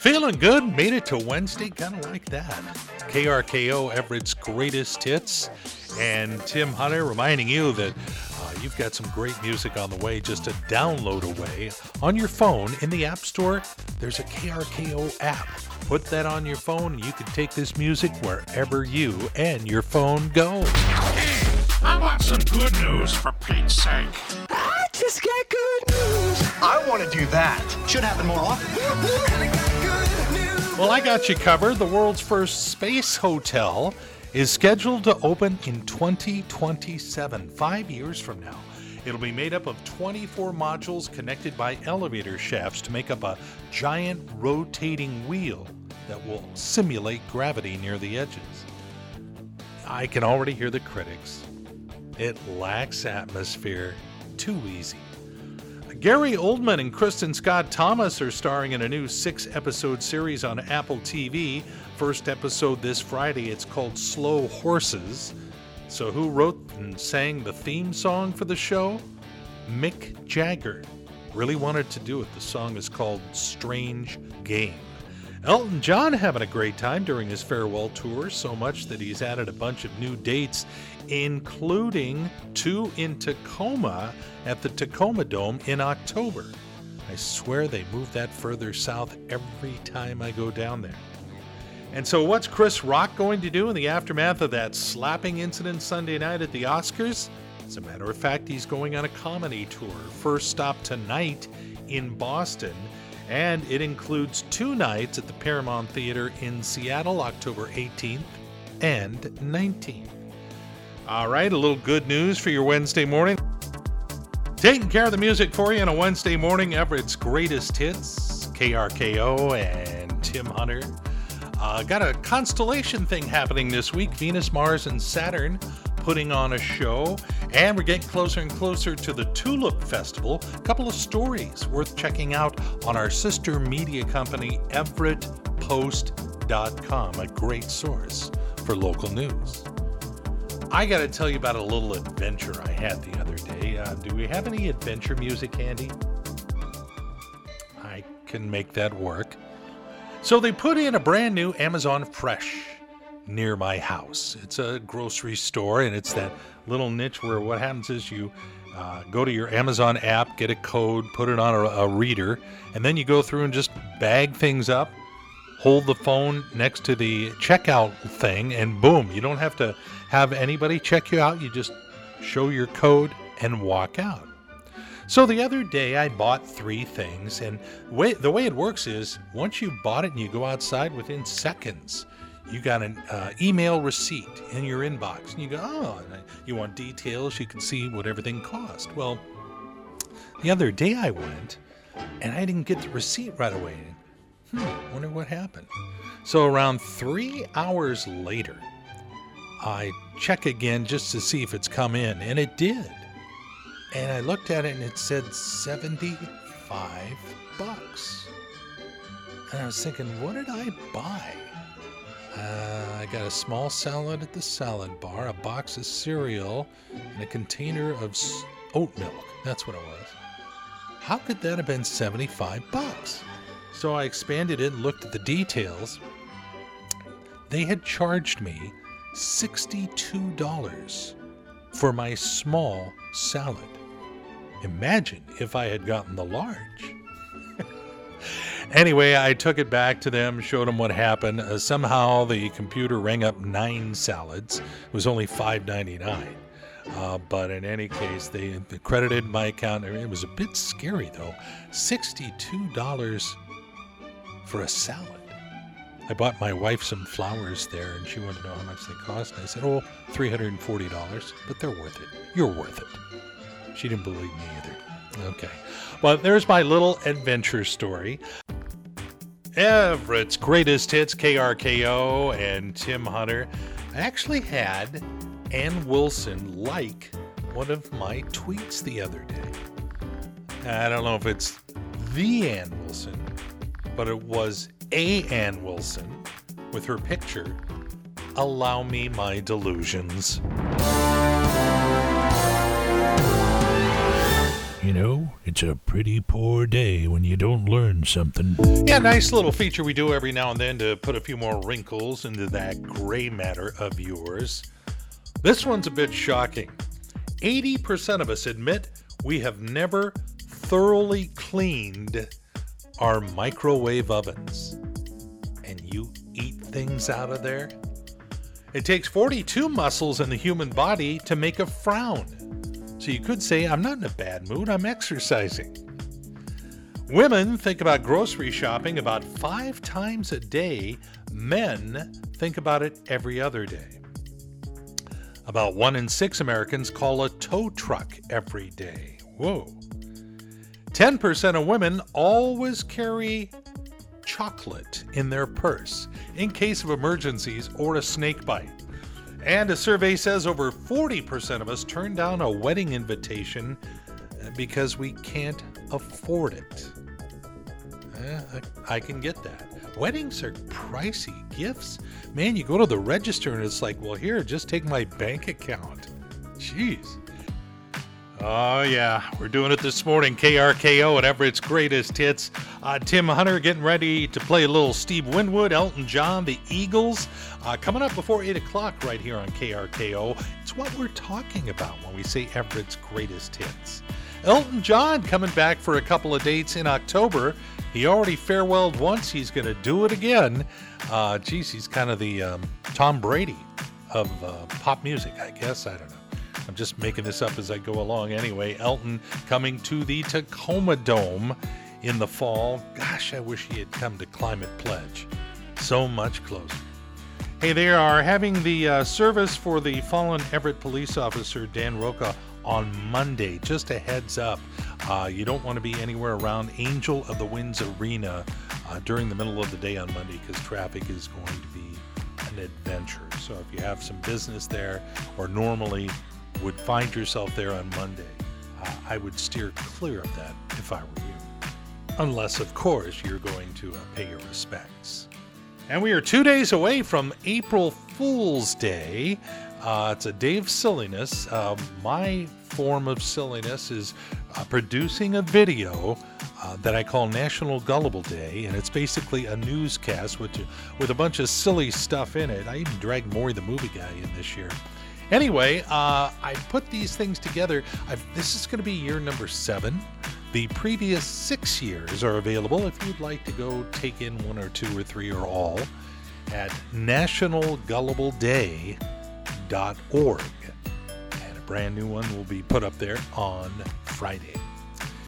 Feeling good, made it to Wednesday, kind of like that. KRKO Everett's greatest hits, and Tim Hunter reminding you that uh, you've got some great music on the way, just a download away on your phone in the App Store. There's a KRKO app. Put that on your phone, and you can take this music wherever you and your phone go. Hey, I want some good news for Pete's sake. I just got good news. I want to do that. Should happen more often. Well, I got you covered. The world's first space hotel is scheduled to open in 2027, five years from now. It'll be made up of 24 modules connected by elevator shafts to make up a giant rotating wheel that will simulate gravity near the edges. I can already hear the critics. It lacks atmosphere, too easy. Gary Oldman and Kristin Scott Thomas are starring in a new six episode series on Apple TV. First episode this Friday. It's called Slow Horses. So, who wrote and sang the theme song for the show? Mick Jagger. Really wanted to do it. The song is called Strange Game. Elton John having a great time during his farewell tour, so much that he's added a bunch of new dates, including two in Tacoma at the Tacoma Dome in October. I swear they move that further south every time I go down there. And so, what's Chris Rock going to do in the aftermath of that slapping incident Sunday night at the Oscars? As a matter of fact, he's going on a comedy tour. First stop tonight in Boston and it includes two nights at the Paramount Theater in Seattle, October 18th and 19th. All right, a little good news for your Wednesday morning. Taking care of the music for you on a Wednesday morning, Everett's greatest hits, KRKO and Tim Hunter. Uh, got a constellation thing happening this week Venus, Mars, and Saturn putting on a show. And we're getting closer and closer to the Tulip Festival. A couple of stories worth checking out on our sister media company, EverettPost.com, a great source for local news. I got to tell you about a little adventure I had the other day. Uh, do we have any adventure music handy? I can make that work. So they put in a brand new Amazon Fresh near my house. It's a grocery store, and it's that little niche where what happens is you uh, go to your Amazon app, get a code, put it on a, a reader, and then you go through and just bag things up, hold the phone next to the checkout thing, and boom, you don't have to have anybody check you out. You just show your code and walk out. So the other day I bought three things, and way, the way it works is once you bought it and you go outside within seconds, you got an uh, email receipt in your inbox and you go oh you want details you can see what everything cost. Well the other day i went and i didn't get the receipt right away. Hmm wonder what happened. So around three hours later i check again just to see if it's come in and it did. And i looked at it and it said 75 bucks. And i was thinking what did i buy uh, I got a small salad at the salad bar, a box of cereal, and a container of oat milk. That's what it was. How could that have been 75 bucks? So I expanded it and looked at the details. They had charged me $62 for my small salad. Imagine if I had gotten the large. Anyway, I took it back to them, showed them what happened. Uh, somehow the computer rang up nine salads. It was only five ninety nine. Uh, but in any case, they, they credited my account. It was a bit scary though. Sixty-two dollars for a salad. I bought my wife some flowers there, and she wanted to know how much they cost. And I said, "Oh, three hundred and forty dollars, but they're worth it. You're worth it." She didn't believe me either. Okay. Well, there's my little adventure story. Everett's greatest hits, KRKO and Tim Hunter. I actually had Ann Wilson like one of my tweets the other day. I don't know if it's the Ann Wilson, but it was a Ann Wilson with her picture. Allow me my delusions. You know, It's a pretty poor day when you don't learn something. Yeah, nice little feature we do every now and then to put a few more wrinkles into that gray matter of yours. This one's a bit shocking. 80% of us admit we have never thoroughly cleaned our microwave ovens. And you eat things out of there? It takes 42 muscles in the human body to make a frown. So you could say, I'm not in a bad mood, I'm exercising. Women think about grocery shopping about five times a day. Men think about it every other day. About one in six Americans call a tow truck every day. Whoa. 10% of women always carry chocolate in their purse in case of emergencies or a snake bite. And a survey says over 40% of us turn down a wedding invitation uh, because we can't afford it. Eh, I, I can get that. Weddings are pricey gifts. Man, you go to the register and it's like, well, here, just take my bank account. Jeez. Oh, yeah, we're doing it this morning. KRKO at Everett's Greatest Hits. Uh, Tim Hunter getting ready to play a little Steve Winwood, Elton John, the Eagles. Uh, coming up before 8 o'clock right here on KRKO. It's what we're talking about when we say Everett's Greatest Hits. Elton John coming back for a couple of dates in October. He already farewelled once, he's going to do it again. Uh, geez, he's kind of the um, Tom Brady of uh, pop music, I guess. I don't know. I'm just making this up as I go along. Anyway, Elton coming to the Tacoma Dome in the fall. Gosh, I wish he had come to Climate Pledge. So much closer. Hey, they are having the uh, service for the fallen Everett police officer Dan Roca on Monday. Just a heads up. Uh, you don't want to be anywhere around Angel of the Winds Arena uh, during the middle of the day on Monday because traffic is going to be an adventure. So if you have some business there or normally would find yourself there on Monday, uh, I would steer clear of that if I were you. Unless, of course, you're going to uh, pay your respects. And we are two days away from April Fool's Day. Uh, it's a day of silliness. Uh, my form of silliness is uh, producing a video uh, that I call National Gullible Day, and it's basically a newscast with with a bunch of silly stuff in it. I even dragged Maury the movie guy in this year. Anyway, uh, I put these things together. I've, this is going to be year number seven. The previous six years are available if you'd like to go take in one or two or three or all at nationalgullibleday.org. And a brand new one will be put up there on Friday.